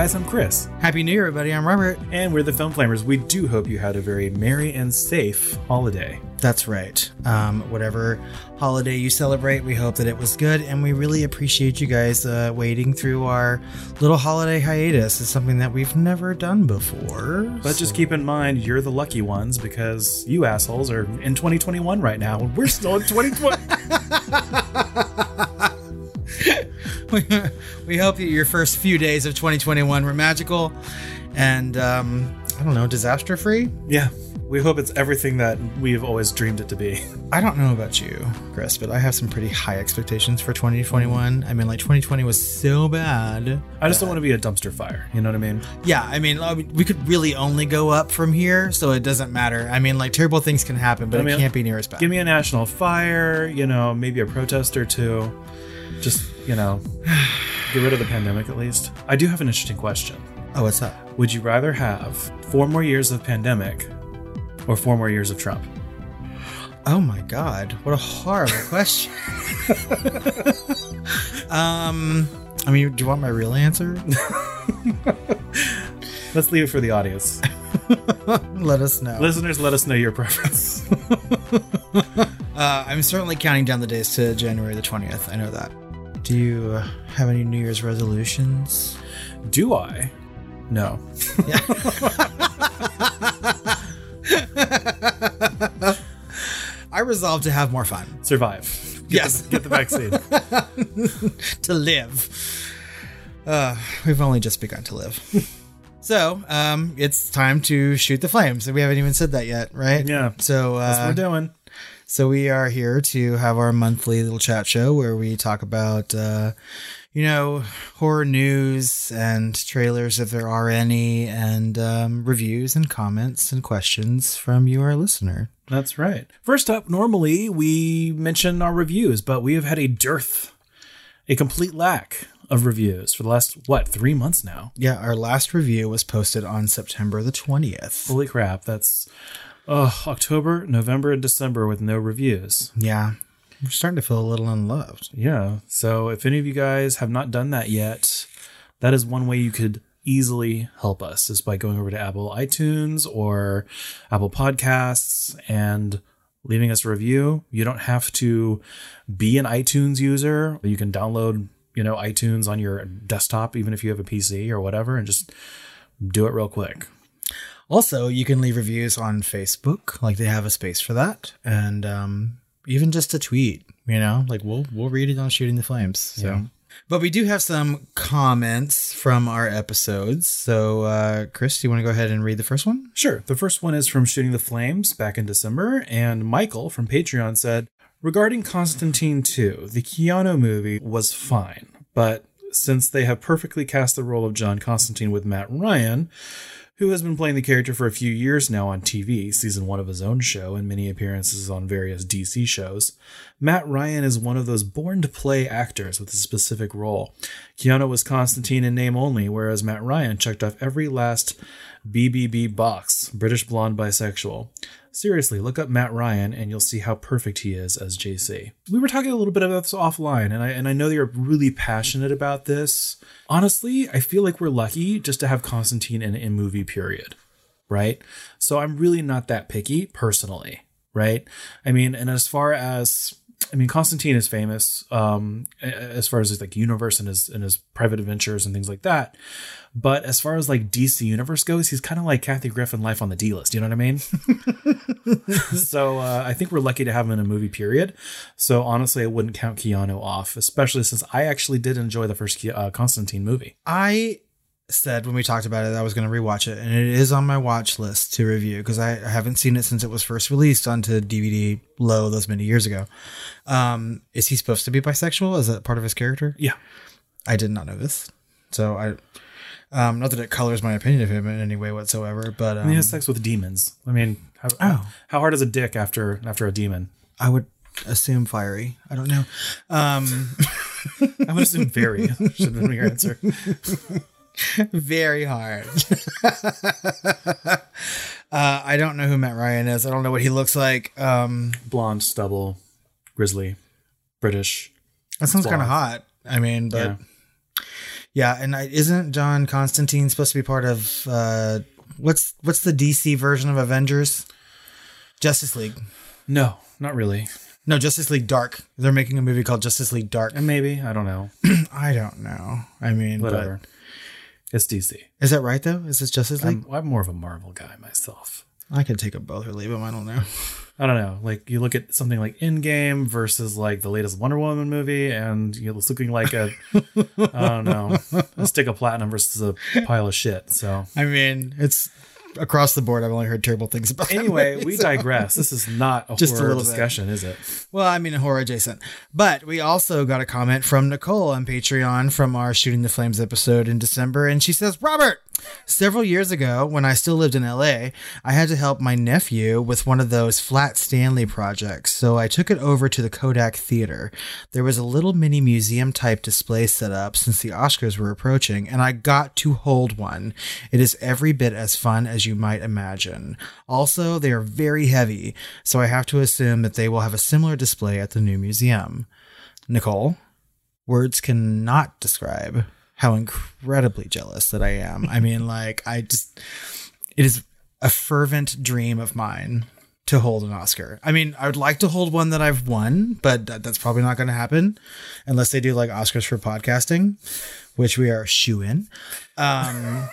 Guys, I'm Chris, Happy New Year, everybody. I'm Robert. and we're the Film Flamers. We do hope you had a very merry and safe holiday. That's right. Um, whatever holiday you celebrate, we hope that it was good, and we really appreciate you guys uh, waiting through our little holiday hiatus. It's something that we've never done before. But just keep in mind, you're the lucky ones because you assholes are in 2021 right now. We're still in 2020. we, we hope that your first few days of 2021 were magical and, um, I don't know, disaster free. yeah, we hope it's everything that we've always dreamed it to be. I don't know about you, Chris, but I have some pretty high expectations for 2021. I mean, like 2020 was so bad. I just don't want to be a dumpster fire. You know what I mean? Yeah, I mean, I mean, we could really only go up from here, so it doesn't matter. I mean, like terrible things can happen, but I mean, it can't be near as bad. Give me a national fire, you know, maybe a protest or two. Just, you know, get rid of the pandemic at least. I do have an interesting question. oh, what's that? Would you rather have four more years of pandemic or four more years of Trump? Oh my God, what a horrible question. um, I mean, do you want my real answer? Let's leave it for the audience. Let us know. Listeners, let us know your preference. Uh, I'm certainly counting down the days to January the 20th. I know that. Do you uh, have any New Year's resolutions? Do I? No. I resolve to have more fun, Survive. Get Yes. The, get the vaccine. to live. Uh, we've only just begun to live. so, um, it's time to shoot the flames. We haven't even said that yet, right? Yeah. So, That's what uh, we're doing. So we are here to have our monthly little chat show where we talk about, uh, you know, horror news and trailers if there are any, and um, reviews and comments and questions from you, our listener. That's right. First up, normally we mention our reviews, but we have had a dearth, a complete lack of reviews for the last, what, three months now? Yeah, our last review was posted on September the twentieth. Holy crap. That's oh, October, November, and December with no reviews. Yeah, we're starting to feel a little unloved. Yeah. So if any of you guys have not done that yet, that is one way you could easily help us is by going over to Apple iTunes or Apple Podcasts and leaving us a review. You don't have to be an iTunes user. You can download, you know, iTunes on your desktop even if you have a PC or whatever and just do it real quick. Also, you can leave reviews on Facebook, like they have a space for that, and um, even just a tweet. You know, like we'll we'll read it on Shooting the Flames. So, Yeah. but we do have some comments from our episodes. So, uh, Chris, do you want to go ahead and read the first one? Sure. The first one is from Shooting the Flames back in December, and Michael from Patreon said, Regarding Constantine 2, the Keanu movie was fine, but since they have perfectly cast the role of John Constantine with Matt Ryan, who has been playing the character for a few years now on TV, season one of his own show, and many appearances on various DC shows. Matt Ryan is one of those born to play actors with a specific role. Keanu was Constantine in name only, whereas Matt Ryan checked off every last BBB box British blonde bisexual. Seriously, look up Matt Ryan and you'll see how perfect he is as JC. We were talking a little bit about this offline, and I and I know you're really passionate about this. Honestly, I feel like we're lucky just to have Constantine in a movie period, right? So I'm really not that picky personally, right? I mean, and as far as I mean, Constantine is famous um, as far as his like universe and his and his private adventures and things like that. But as far as like DC universe goes, he's kind of like Kathy Griffin life on the D list. You know what I mean? so uh, I think we're lucky to have him in a movie. Period. So honestly, I wouldn't count Keanu off, especially since I actually did enjoy the first uh, Constantine movie. I said when we talked about it, I was going to rewatch it, and it is on my watch list to review because I haven't seen it since it was first released onto DVD lo those many years ago. Um, is he supposed to be bisexual? Is that part of his character? Yeah. I did not know this, so I. Um, not that it colors my opinion of him in any way whatsoever, but um, He has sex with demons. I mean, how, Oh. how hard is a dick after after a demon? I would assume fiery. I don't know. Um, I would assume very should have been your answer. very hard. uh, I don't know who Matt Ryan is. I don't know what he looks like. Um, Blonde, stubble, grizzly, British. that sounds kind of hot. I mean, but Yeah. Yeah, and I, isn't John Constantine supposed to be part of uh, what's what's the DC version of Avengers? Justice League. No, not really. No, Justice League Dark. They're making a movie called Justice League Dark. And maybe I don't know. I don't know. I mean, Whatever. It's DC. Is that right though? Is this Justice League? I'm, I'm more of a Marvel guy myself. I could take them both or leave them. I don't know. I don't know. Like you look at something like Endgame versus like the latest Wonder Woman movie, and you know, it's looking like a I don't know a stick of platinum versus a pile of shit. So I mean, it's across the board. I've only heard terrible things about. that anyway, movie, we so- digress. This is not a Just a horror little bit. discussion, is it? Well, I mean, horror adjacent. But we also got a comment from Nicole on Patreon from our Shooting the Flames episode in December. And she says, Robert, several years ago, when I still lived in LA, I had to help my nephew with one of those flat Stanley projects. So I took it over to the Kodak Theater. There was a little mini museum type display set up since the Oscars were approaching, and I got to hold one. It is every bit as fun as you might imagine. Also, they are very heavy, so I have to assume that they will have a similar display at the new museum. Nicole, words cannot describe how incredibly jealous that I am. I mean, like, I just, it is a fervent dream of mine to hold an Oscar. I mean, I would like to hold one that I've won, but that, that's probably not going to happen unless they do like Oscars for podcasting, which we are shoo in. Um,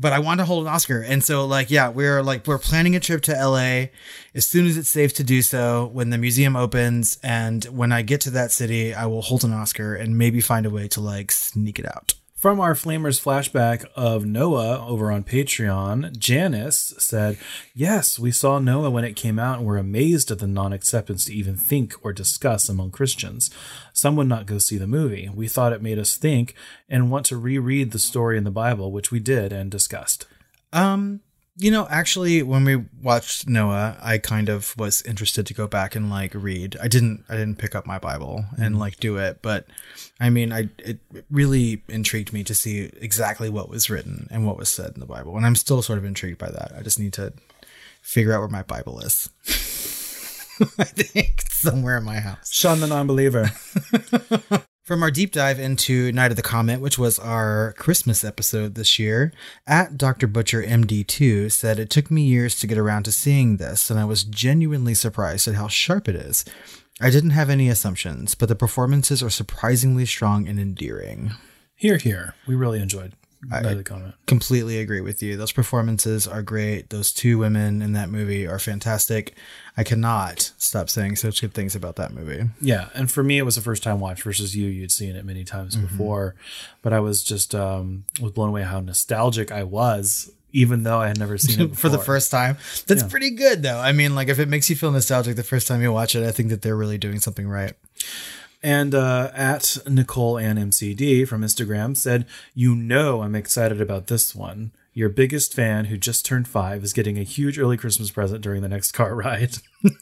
but I want to hold an Oscar. And so like, yeah, we're like, we're planning a trip to LA as soon as it's safe to do so when the museum opens. And when I get to that city, I will hold an Oscar and maybe find a way to like sneak it out. From our Flamers flashback of Noah over on Patreon, Janice said, Yes, we saw Noah when it came out and were amazed at the non acceptance to even think or discuss among Christians. Some would not go see the movie. We thought it made us think and want to reread the story in the Bible, which we did and discussed. Um, you know, actually, when we watched Noah, I kind of was interested to go back and like read. I didn't, I didn't pick up my Bible and mm-hmm. like do it, but I mean, I it really intrigued me to see exactly what was written and what was said in the Bible, and I'm still sort of intrigued by that. I just need to figure out where my Bible is. I think somewhere in my house. Sean the non believer. From our deep dive into Night of the Comet, which was our Christmas episode this year, at Dr. Butcher MD2 said it took me years to get around to seeing this, and I was genuinely surprised at how sharp it is. I didn't have any assumptions, but the performances are surprisingly strong and endearing. Hear, hear. We really enjoyed The Comet. Completely agree with you. Those performances are great. Those two women in that movie are fantastic. I cannot stop saying such good things about that movie. Yeah, and for me, it was a first time watch versus you. You'd seen it many times Mm-hmm. before, but I was just um, was blown away how nostalgic I was, even though I had never seen it for the first time. That's Yeah. pretty good though. I mean, like if it makes you feel nostalgic the first time you watch it, I think that they're really doing something right. And uh, at Nicole and MCD from Instagram said, "You know, I'm excited about this one. Your biggest fan, who just turned five, is getting a huge early Christmas present during the next car ride."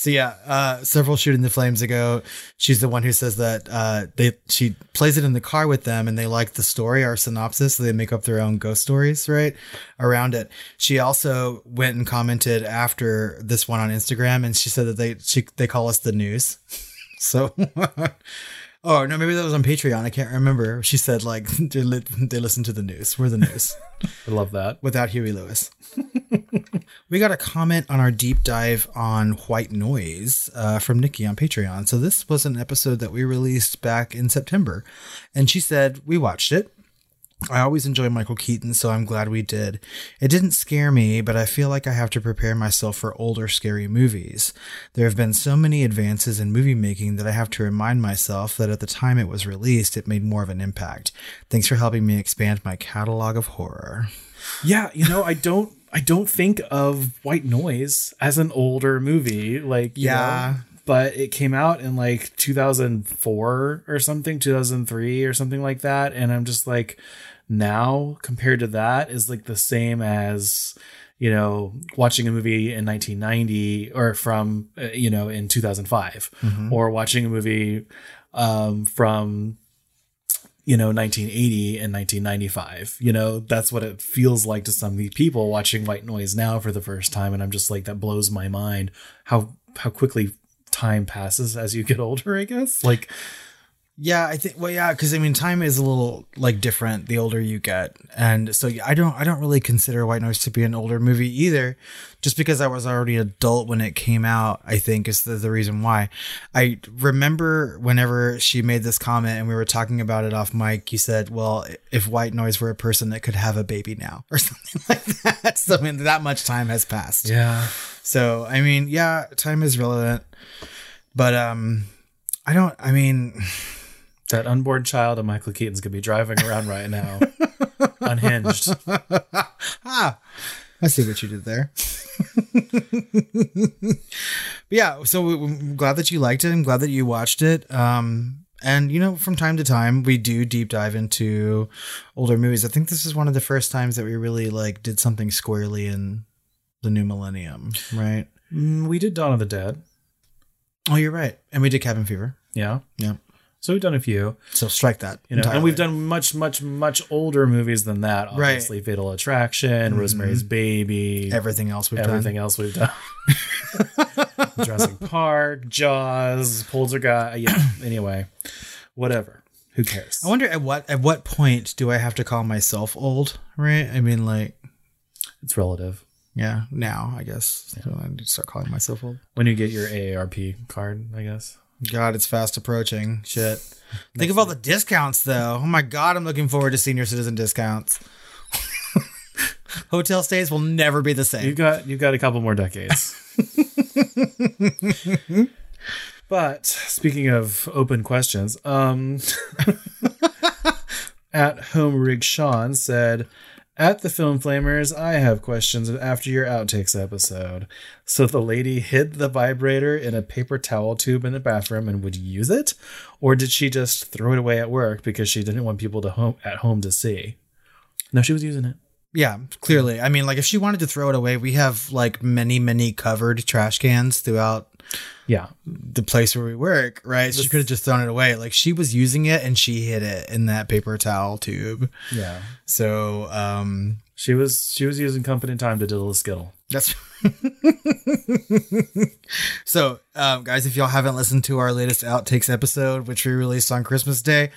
So yeah, uh, several shooting the flames ago, she's the one who says that uh, they she plays it in the car with them and they like the story, our synopsis, so they make up their own ghost stories right around it. She also went and commented after this one on Instagram, and she said that they she they call us the news. So. Oh no, maybe that was on Patreon. I can't remember. She said like they, li- they listen to the news. We're the news I love that. without Huey Lewis. we got a comment on our deep dive on white noise uh, from Nikki on Patreon. So this was an episode that we released back in September, and she said we watched it. I always enjoy Michael Keaton, so I'm glad we did. It didn't scare me, but I feel like I have to prepare myself for older scary movies. There have been so many advances in movie making that I have to remind myself that at the time it was released, it made more of an impact. Thanks for helping me expand my catalog of horror. Yeah, you know, I don't, I don't think of White Noise as an older movie. Like, you Yeah. know, but it came out in like 2004 or something, 2003 or something like that, and I'm just like, now compared to that is like the same as you know watching a movie in 1990 or from uh, you know in 2005 or watching a movie um from you know 1980 and 1995 you know that's what it feels like to some of these people watching white noise now for the first time and i'm just like that blows my mind how how quickly time passes as you get older i guess. Like Yeah, I think. Well, yeah, because I mean, time is a little like different the older you get, and so yeah, I don't. I don't really consider White Noise to be an older movie either, just because I was already an adult when it came out. I think is the, the reason why. I remember whenever she made this comment and we were talking about it off mic. You said, "Well, if White Noise were a person that could have a baby now, or something like that." So I mean, that much time has passed. Yeah. So I mean, yeah, time is relevant, but um, I don't. I mean. That unborn child of Michael Keaton's gonna be driving around right now, unhinged. ah, I see what you did there. but yeah, so I'm glad that you liked it. I'm glad that you watched it. Um, and you know, from time to time, we do deep dive into older movies. I think this is one of the first times that we really like did something squarely in the new millennium, right? Mm, we did Dawn of the Dead. Oh, you're right, and we did Cabin Fever. Yeah. Yeah. So we've done a few, So strike that. you know, and we've done much, much, much older movies than that. Obviously, Fatal Attraction, mm-hmm. Rosemary's Baby, everything else we've done. everything done. else we've done. Jurassic Park, Jaws, Poltergeist. Yeah. Anyway, whatever. Who cares? I wonder at what at what point do I have to call myself old? Right? I mean, like, It's relative. yeah, now I guess so I need to start calling myself old. When you get your AARP card, I guess. God, it's fast approaching. Shit. Think of all the discounts, though. Oh my God, I'm looking forward to senior citizen discounts. Hotel stays will never be the same. You've got you've got a couple more decades. but speaking of open questions, um at home rig Sean said at the Film Flamers, I have questions after your outtakes episode. So the lady hid the vibrator in a paper towel tube in the bathroom and would use it, or did she just throw it away at work because she didn't want people to home at home to see? No, she was using it. yeah, clearly. I mean, like, if she wanted to throw it away, we have like many, many covered trash cans throughout Yeah, the place where we work, right? So she could have just thrown it away. Like, she was using it and she hid it in that paper towel tube. yeah. So, um, She was she was using company time to diddle a skittle. That's so, um, guys. If y'all haven't listened to our latest outtakes episode, which we released on Christmas Day,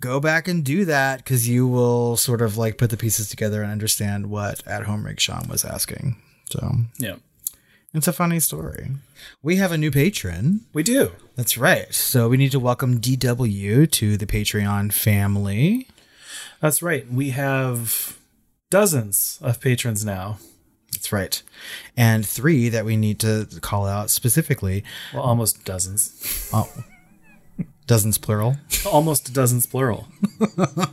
go back and do that because you will sort of like put the pieces together and understand what at home rig Sean was asking. So Yeah, it's a funny story. We have a new patron. we do. That's right. So we need to welcome DW to the Patreon family. That's right. We have dozens of patrons now. That's right. And three that we need to call out specifically. Well, almost dozens. Oh, dozens plural. almost dozens plural.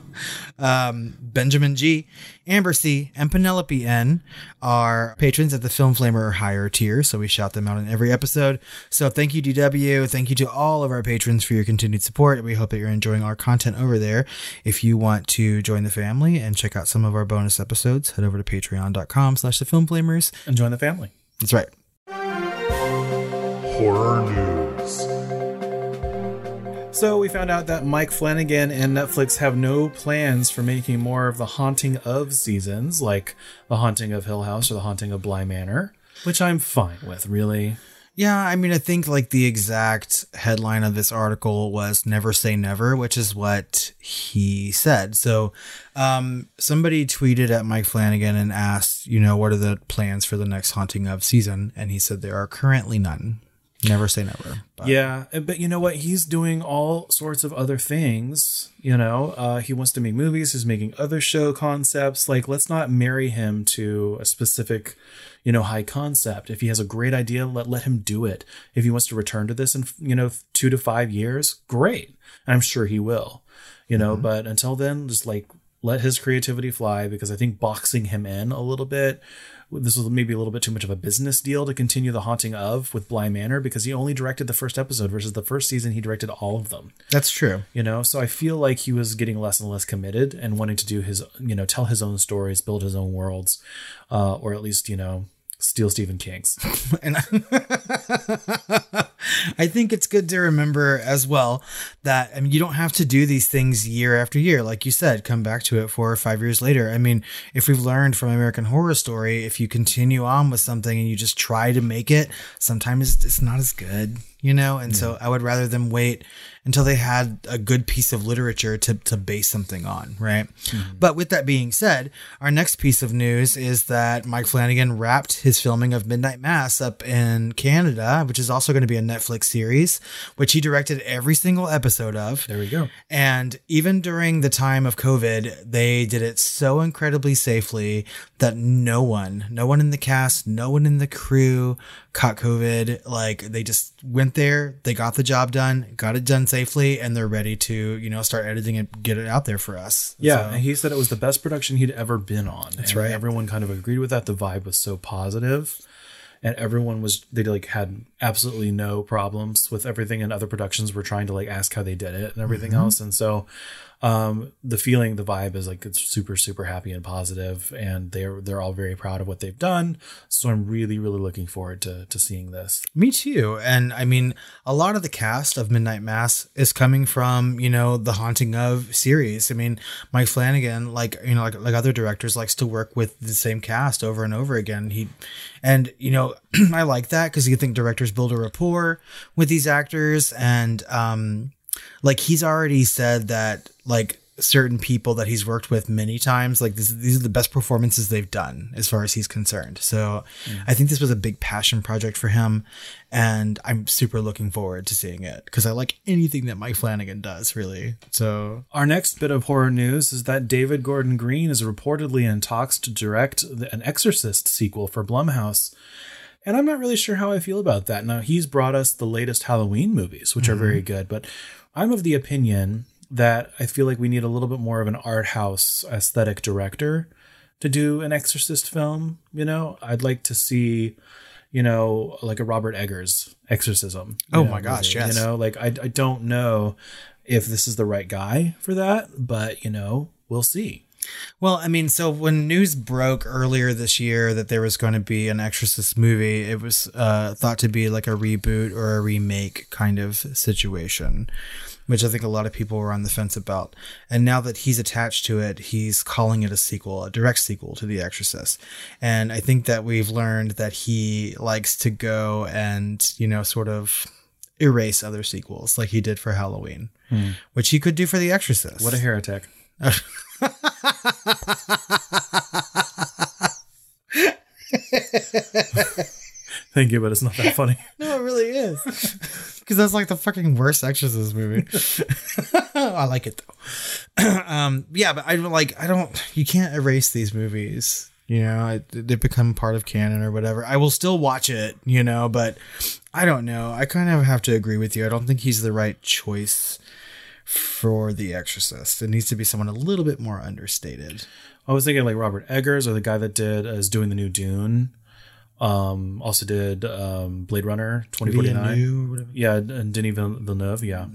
Um, Benjamin G, Amber C, and Penelope N are patrons at the Film Flamer or higher tier, so we shout them out in every episode. So thank you, DW. Thank you to all of our patrons for your continued support. We hope that you're enjoying our content over there. If you want to join the family and check out some of our bonus episodes, head over to patreon.com slash the film flamers. And join the family. That's right. Horror News. So we found out that Mike Flanagan and Netflix have no plans for making more of the Haunting of seasons, like The Haunting of Hill House or The Haunting of Bly Manor, which I'm fine with, really. Yeah, I mean, I think like the exact headline of this article was "Never Say Never," which is what he said. So, um, somebody tweeted at Mike Flanagan and asked, you know, what are the plans for the next Haunting of season? And he said there are currently none. Never say never. But Yeah, but you know what? He's doing all sorts of other things. You know, uh, he wants to make movies. He's making other show concepts. Like, let's not marry him to a specific, you know, high concept. If he has a great idea, let let him do it. If he wants to return to this in you know two to five years, great. I'm sure he will. You know, but until then, just like let his creativity fly because I think boxing him in a little bit. This was maybe a little bit too much of a business deal to continue the haunting of with Bly Manor because he only directed the first episode versus the first season he directed all of them. that's true. You know, so I feel like he was getting less and less committed and wanting to do his, you know, tell his own stories, build his own worlds, uh, or at least you know, steal Stephen King's. And I think it's good to remember as well that I mean you don't have to do these things year after year. Like you said, come back to it four or five years later. I mean, if we've learned from American Horror Story, if you continue on with something and you just try to make it, sometimes it's not as good. You know? And so I would rather them wait until they had a good piece of literature to, to base something on, right? Mm-hmm. But with that being said, our next piece of news is that Mike Flanagan wrapped his filming of Midnight Mass up in Canada, which is also going to be a Netflix series, which he directed every single episode of. There we go. And even during the time of COVID, they did it so incredibly safely that no one, no one in the cast, no one in the crew caught COVID. Like they just went there, they got the job done, got it done safely, and they're ready to, you know, start editing and get it out there for us. Yeah, So- and he said it was the best production he'd ever been on. That's right. Everyone kind of agreed with that. The vibe was so positive, and everyone was they like had absolutely no problems with everything. And other productions were trying to like ask how they did it and everything Mm-hmm. else. And so, um, the feeling, the vibe is like it's super super happy and positive, and they're they're all very proud of what they've done. So I'm really really looking forward to to seeing this. Me too. And I mean, a lot of the cast of Midnight Mass is coming from, you know, the Haunting of series. I mean, Mike Flanagan, like, you know, like, like other directors, likes to work with the same cast over and over again. He, and, you know, I like that because you think directors build a rapport with these actors. And, um, like, he's already said that, like, certain people that he's worked with many times like this, these are the best performances they've done as far as he's concerned so mm. i think this was a big passion project for him and i'm super looking forward to seeing it because i like anything that mike flanagan does really so Our next bit of horror news is that David Gordon Green is reportedly in talks to direct the- an Exorcist sequel for Blumhouse. And I'm not really sure how I feel about that. Now, he's brought us the latest Halloween movies, which are mm-hmm. very good, but I'm of the opinion that I feel like we need a little bit more of an art house aesthetic director to do an Exorcist film. You know, I'd like to see, you know, like a Robert Eggers exorcism. Oh know, my gosh, movie, yes. You know, like I, I don't know if this is the right guy for that, but you know, we'll see. Well, I mean, so when news broke earlier this year that there was going to be an Exorcist movie, it was uh, thought to be like a reboot or a remake kind of situation, which I think a lot of people were on the fence about. And now that he's attached to it, he's calling it a sequel, a direct sequel to The Exorcist. And I think that we've learned that he likes to go and, you know, sort of erase other sequels like he did for Halloween, which he could do for The Exorcist. What a heretic. Thank you, but it's not that funny. No, it really is. Because that's like the fucking worst Exorcist movie. I like it though. um, yeah, but I don't like. I don't. You can't erase these movies. You know, I, they become part of canon or whatever. I will still watch it. You know, but I don't know. I kind of have to agree with you. I don't think he's the right choice for The Exorcist. It needs to be someone a little bit more understated. I was thinking like Robert Eggers or the guy that did is doing the new Dune. Um, also did um, Blade Runner twenty forty nine. Yeah, and Denis Vill- Villeneuve. Yeah,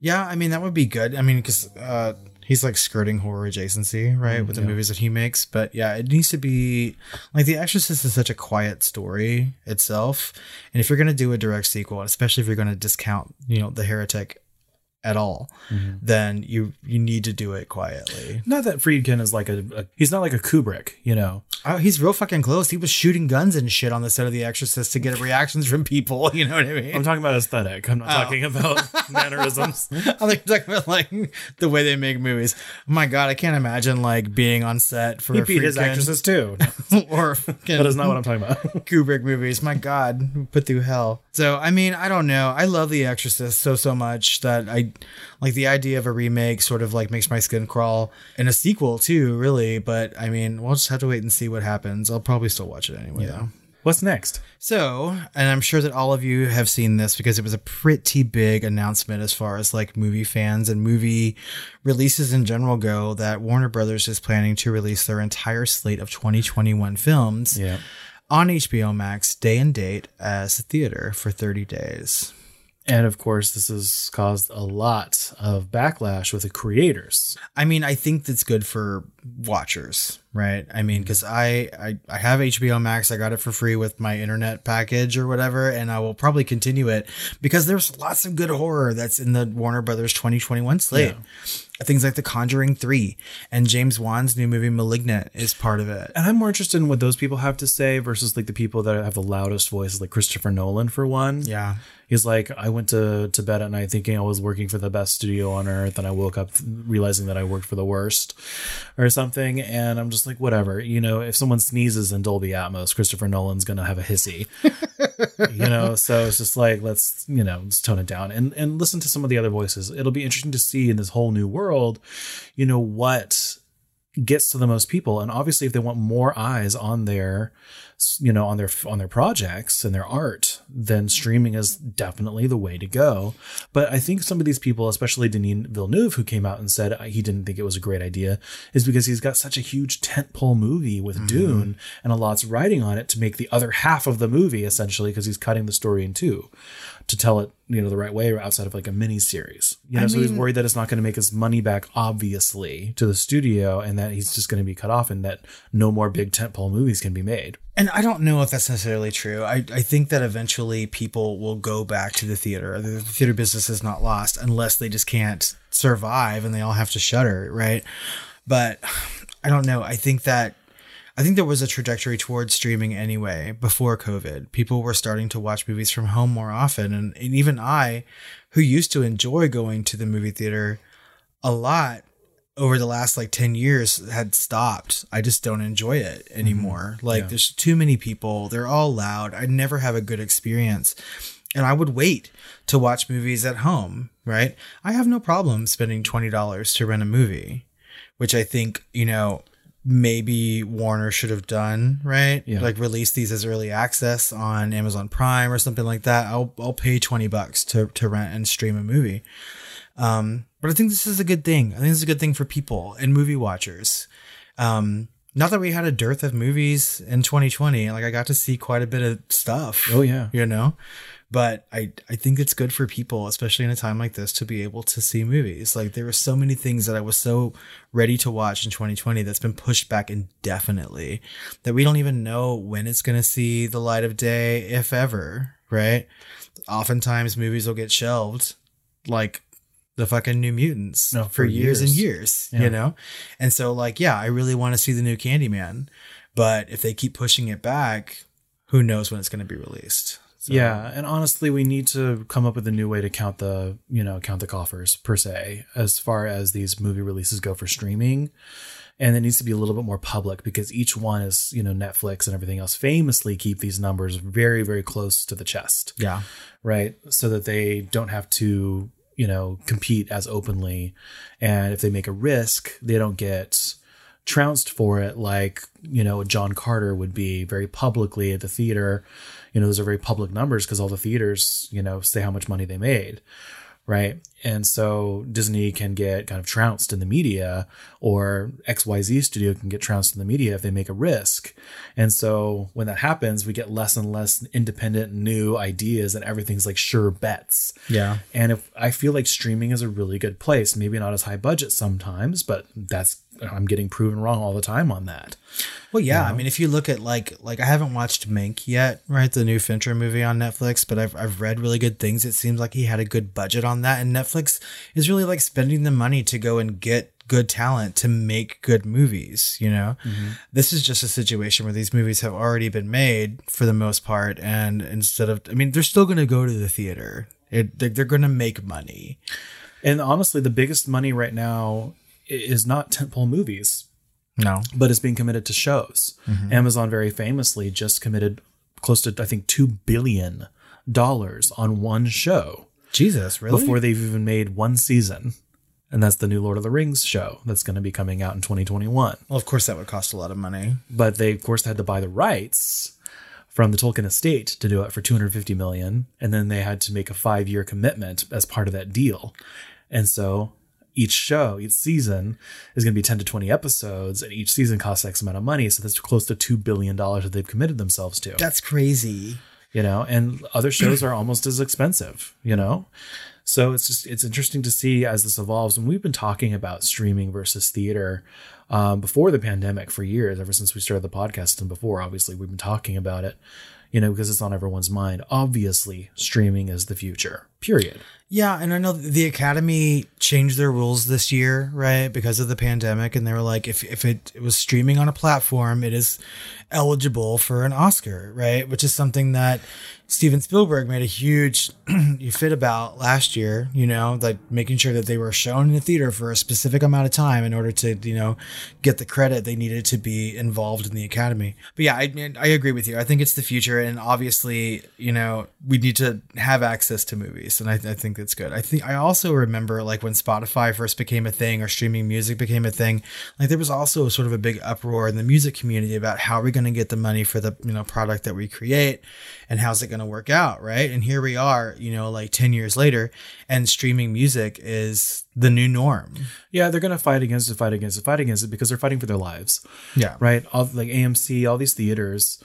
Yeah, I mean that would be good. I mean, because uh, he's like skirting horror adjacency, right, with the movies that he makes. But yeah, it needs to be like The Exorcist is such a quiet story itself, and if you're gonna do a direct sequel, especially if you're gonna discount, you know, the heretic at all, mm-hmm. then you you need to do it quietly. not that Friedkin is like a, a he's not like a Kubrick, you know. Oh, he's real fucking close. He was shooting guns and shit on the set of The Exorcist to get reactions from people. You know what I mean? I'm talking about aesthetic. I'm not oh. talking about mannerisms. I think talking about like the way they make movies. my God, I can't imagine like being on set for He beat his freaking- Exorcist too. or That is not what I'm talking about. Kubrick movies. My God, put through hell. So I mean, I don't know. I love The Exorcist so so much that I like the idea of a remake. Sort of like makes my skin crawl, and a sequel too. Really, but I mean, we'll just have to wait and see what happens. I'll probably still watch it anyway, though. What's next? So, and I'm sure that all of you have seen this because it was a pretty big announcement as far as like movie fans and movie releases in general go that Warner Brothers is planning to release their entire slate of 2021 films Yeah. on HBO Max day and date as a theater for 30 days. And of course, this has caused a lot of backlash with the creators. I mean, I think that's good for watchers, right? I mean, mm-hmm. because I, I I have HBO Max, I got it for free with my internet package or whatever, and I will probably continue it because there's lots of good horror that's in the Warner Brothers 2021 slate. Things like The Conjuring 3 and James Wan's new movie Malignant is part of it. And I'm more interested in what those people have to say versus like the people that have the loudest voices, like Christopher Nolan, for one. Yeah. He's like, I went to, to bed at night thinking I was working for the best studio on earth, and I woke up realizing that I worked for the worst or something. And I'm just like, whatever. You know, if someone sneezes in Dolby Atmos, Christopher Nolan's going to have a hissy. you know, so it's just like, let's, you know, let's tone it down and, and listen to some of the other voices. It'll be interesting to see in this whole new world, you know, what gets to the most people and obviously if they want more eyes on their you know on their on their projects and their art then streaming is definitely the way to go but i think some of these people especially denis villeneuve who came out and said he didn't think it was a great idea is because he's got such a huge tentpole movie with mm-hmm. dune and a lot's writing on it to make the other half of the movie essentially because he's cutting the story in two to tell it you know the right way outside of like a mini series you know I so mean, he's worried that it's not going to make his money back obviously to the studio and that he's just going to be cut off and that no more big tentpole movies can be made. And i don't know if that's necessarily true. I, I think that eventually people will go back to the theater. The theater business is not lost unless they just can't survive and they all have to shutter right? But i don't know. I think that I think there was a trajectory towards streaming anyway before COVID. People were starting to watch movies from home more often. And, and even I, who used to enjoy going to the movie theater a lot over the last like 10 years, had stopped. I just don't enjoy it anymore. Mm-hmm. Like, yeah. there's too many people, they're all loud. I never have a good experience. And I would wait to watch movies at home, right? I have no problem spending $20 to rent a movie, which I think, you know, maybe Warner should have done, right? Yeah. Like release these as early access on Amazon Prime or something like that. I'll I'll pay 20 bucks to to rent and stream a movie. Um, but I think this is a good thing. I think this is a good thing for people and movie watchers. Um, not that we had a dearth of movies in 2020. Like I got to see quite a bit of stuff. Oh yeah. You know? but I I think it's good for people, especially in a time like this, to be able to see movies. Like there were so many things that I was so ready to watch in 2020 that's been pushed back indefinitely that we don't even know when it's going to see the light of day, if ever. Right? Oftentimes, movies will get shelved, like the fucking New Mutants no, for, for years, years, and years. Yeah. You know, and so like yeah, I really want to see the new Candyman, but if they keep pushing it back, who knows when it's going to be released? So. Yeah, and honestly, we need to come up with a new way to count the, you know, count the coffers per se, as far as these movie releases go for streaming. And it needs to be a little bit more public because each one is, you know, Netflix and everything else famously keep these numbers very, very close to the chest. Yeah. Right. So that they don't have to, you know, compete as openly. And if they make a risk, they don't get trounced for it like, you know, John Carter would be very publicly at the theater you know those are very public numbers because all the theaters you know say how much money they made right? And so disney can get kind of trounced in the media or xyz studio can get trounced in the media if they make a risk. And so when that happens we get less and less independent new ideas and everything's like sure bets. Yeah. And if i feel like streaming is a really good place. Maybe not as high budget sometimes but that's I'm getting proven wrong all the time on that. Well, yeah, you know? I mean, if you look at like like I haven't watched Mank yet, right? The new Fincher movie on Netflix, but I've I've read really good things. It seems like he had a good budget on that, and Netflix is really like spending the money to go and get good talent to make good movies. You know, mm-hmm. this is just a situation where these movies have already been made for the most part, and instead of, I mean, they're still going to go to the theater. It, they're, they're going to make money. And honestly, the biggest money right now is not tentpole movies. No. But is being committed to shows. Mm-hmm. Amazon very famously just committed close to I think 2 billion dollars on one show. Jesus, really? Before they've even made one season. And that's the new Lord of the Rings show that's going to be coming out in 2021. Well, of course that would cost a lot of money. But they of course had to buy the rights from the Tolkien estate to do it for 250 million and then they had to make a 5-year commitment as part of that deal. And so each show, each season is going to be 10 to 20 episodes, and each season costs X amount of money. So that's close to $2 billion that they've committed themselves to. That's crazy. You know, and other shows are almost as expensive, you know? So it's just, it's interesting to see as this evolves. And we've been talking about streaming versus theater um, before the pandemic for years, ever since we started the podcast and before. Obviously, we've been talking about it, you know, because it's on everyone's mind. Obviously, streaming is the future. Period. Yeah, and I know the Academy changed their rules this year, right, because of the pandemic, and they were like, if if it, it was streaming on a platform, it is eligible for an Oscar, right, which is something that Steven Spielberg made a huge fit about last year, you know, like making sure that they were shown in the theater for a specific amount of time in order to, you know, get the credit they needed to be involved in the academy. But yeah, I mean I agree with you. I think it's the future and obviously, you know, we need to have access to movies and I, I think that's good. I think I also remember like when Spotify first became a thing or streaming music became a thing, like there was also sort of a big uproar in the music community about how are we going to get the money for the, you know, product that we create and how's it going to work out, right? And here we are, you know, like 10 years later, and streaming music is the new norm. Yeah, they're going to fight against it, fight against it, fight against it because they're fighting for their lives. Yeah. Right? All, like AMC, all these theaters,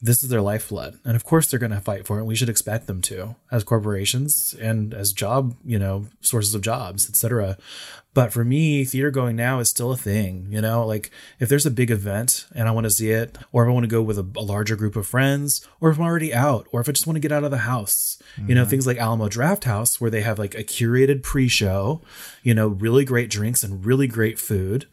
this is their lifeblood. And of course they're going to fight for it. We should expect them to as corporations and as job, you know, sources of jobs, etc. But for me, theater going now is still a thing, you know, like if there's a big event and I want to see it, or if I want to go with a, a larger group of friends, or if I'm already out, or if I just want to get out of the house, mm-hmm. you know, things like Alamo Drafthouse where they have like a curated pre show, you know, really great drinks and really great food,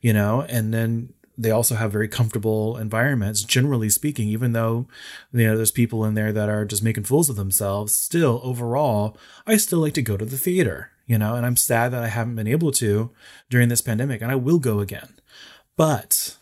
you know, and then they also have very comfortable environments generally speaking even though you know there's people in there that are just making fools of themselves still overall i still like to go to the theater you know, and I'm sad that I haven't been able to during this pandemic, and I will go again. But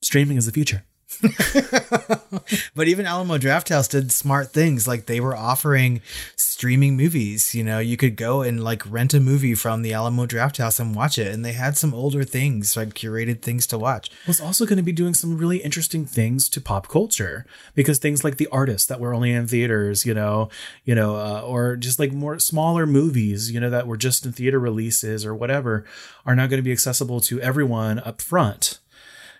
streaming is the future. but even Alamo Drafthouse did smart things. Like they were offering streaming movies. You know, you could go and like rent a movie from the Alamo Drafthouse and watch it. And they had some older things, like curated things to watch. Was also going to be doing some really interesting things to pop culture because things like The artists that were only in theaters, you know, you know, uh, or just like more smaller movies, you know, that were just in theater releases or whatever, are now going to be accessible to everyone up front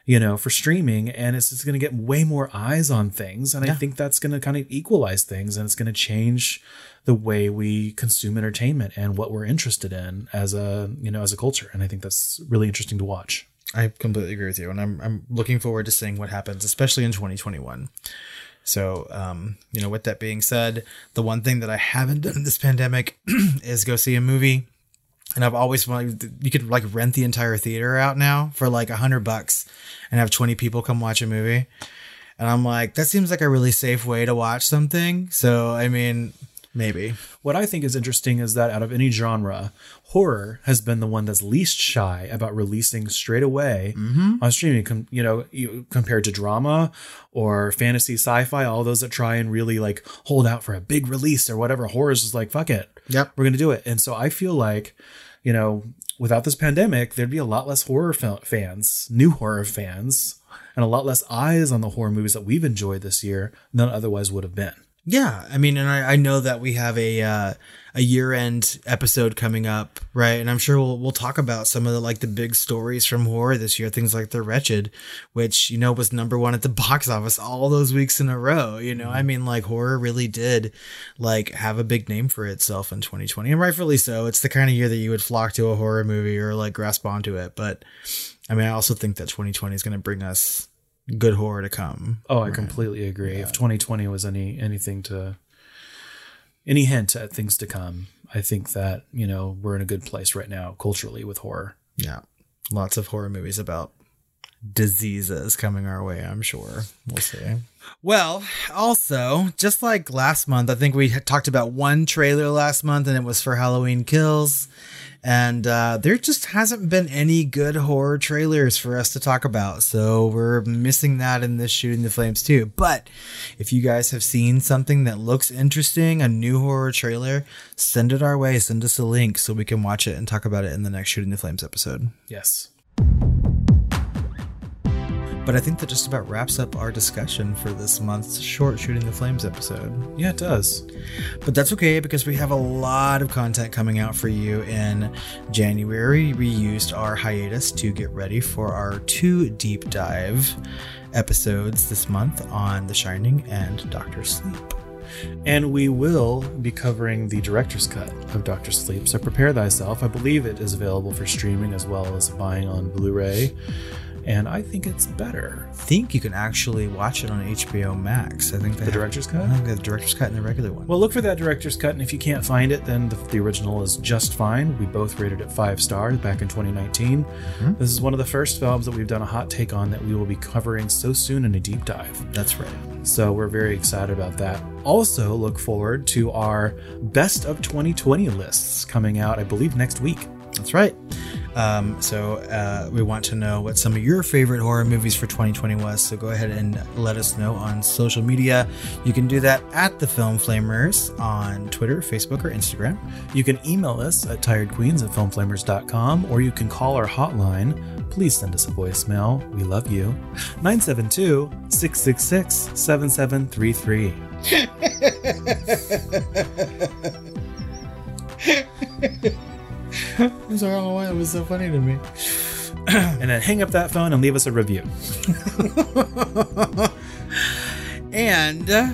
you know, for streaming, and it's, it's going to get way more eyes on things, and yeah. I think that's going to kind of equalize things, and it's going to change the way we consume entertainment and what we're interested in as a you know as a culture, and I think that's really interesting to watch. I completely agree with you, and I'm I'm looking forward to seeing what happens, especially in 2021. So, um, you know, with that being said, the one thing that I haven't done in this pandemic is go see a movie and I've always wanted you could like rent the entire theater out now for like a hundred bucks and have 20 people come watch a movie. And I'm like, that seems like a really safe way to watch something. So, I mean, maybe. What I think is interesting is that out of any genre, horror has been the one that's least shy about releasing straight away mm-hmm. on streaming. Com- you know, compared to drama or fantasy, sci-fi, all those that try and really like hold out for a big release or whatever. Horror is just like fuck it, yep, we're gonna do it. And so I feel like, you know, without this pandemic, there'd be a lot less horror fans, new horror fans, and a lot less eyes on the horror movies that we've enjoyed this year than otherwise would have been. Yeah, I mean, and I, I know that we have a uh, a year end episode coming up, right? And I'm sure we'll we'll talk about some of the like the big stories from horror this year, things like The Wretched, which you know was number one at the box office all those weeks in a row. You know, I mean, like horror really did like have a big name for itself in 2020, and rightfully so. It's the kind of year that you would flock to a horror movie or like grasp onto it. But I mean, I also think that 2020 is going to bring us good horror to come. Oh, I completely agree. Yeah. If 2020 was any anything to any hint at things to come, I think that, you know, we're in a good place right now culturally with horror. Yeah. Lots of horror movies about diseases coming our way, I'm sure. We'll see. Well, also, just like last month, I think we talked about one trailer last month and it was for Halloween Kills. And uh, there just hasn't been any good horror trailers for us to talk about. So we're missing that in this Shooting the Flames too. But if you guys have seen something that looks interesting, a new horror trailer, send it our way. Send us a link so we can watch it and talk about it in the next Shooting the Flames episode. Yes. But I think that just about wraps up our discussion for this month's short Shooting the Flames episode. Yeah, it does. But that's okay because we have a lot of content coming out for you in January. We used our hiatus to get ready for our two deep dive episodes this month on The Shining and Doctor Sleep. And we will be covering the director's cut of Doctor Sleep. So prepare thyself. I believe it is available for streaming as well as buying on Blu ray. And I think it's better. I think you can actually watch it on HBO Max. I think The have- director's cut? I think the director's cut and the regular one. Well, look for that director's cut, and if you can't find it, then the, the original is just fine. We both rated it five stars back in 2019. Mm-hmm. This is one of the first films that we've done a hot take on that we will be covering so soon in a deep dive. That's right. So we're very excited about that. Also, look forward to our best of 2020 lists coming out, I believe, next week. That's right. Um, so uh, we want to know what some of your favorite horror movies for 2020 was. So go ahead and let us know on social media. You can do that at the Film Flamers on Twitter, Facebook, or Instagram. You can email us at tiredqueens at filmflamers.com or you can call our hotline. Please send us a voicemail. We love you. 972 666 7733. Sorry, don't know why it was so funny to me. And then hang up that phone and leave us a review. And uh,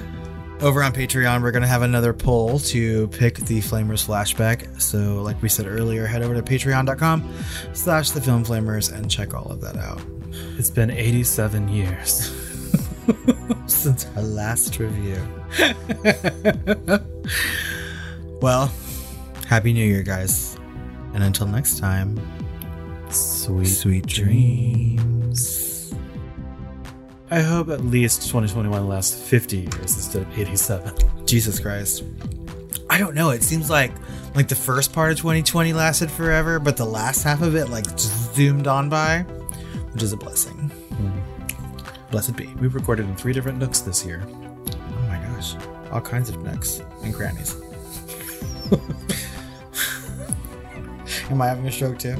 over on Patreon, we're going to have another poll to pick the Flamers flashback. So, like we said earlier, head over to patreon.com slash the film flamers and check all of that out. It's been 87 years. Since our last review. well, Happy New Year, guys. And until next time, Sweet, sweet dreams. I hope at least 2021 lasts 50 years instead of 87. Jesus Christ. I don't know. It seems like like the first part of 2020 lasted forever, but the last half of it like zoomed on by, which is a blessing. Hmm. Blessed be. We've recorded in three different nooks this year. Oh my gosh. All kinds of nooks and crannies. Am I having a stroke too?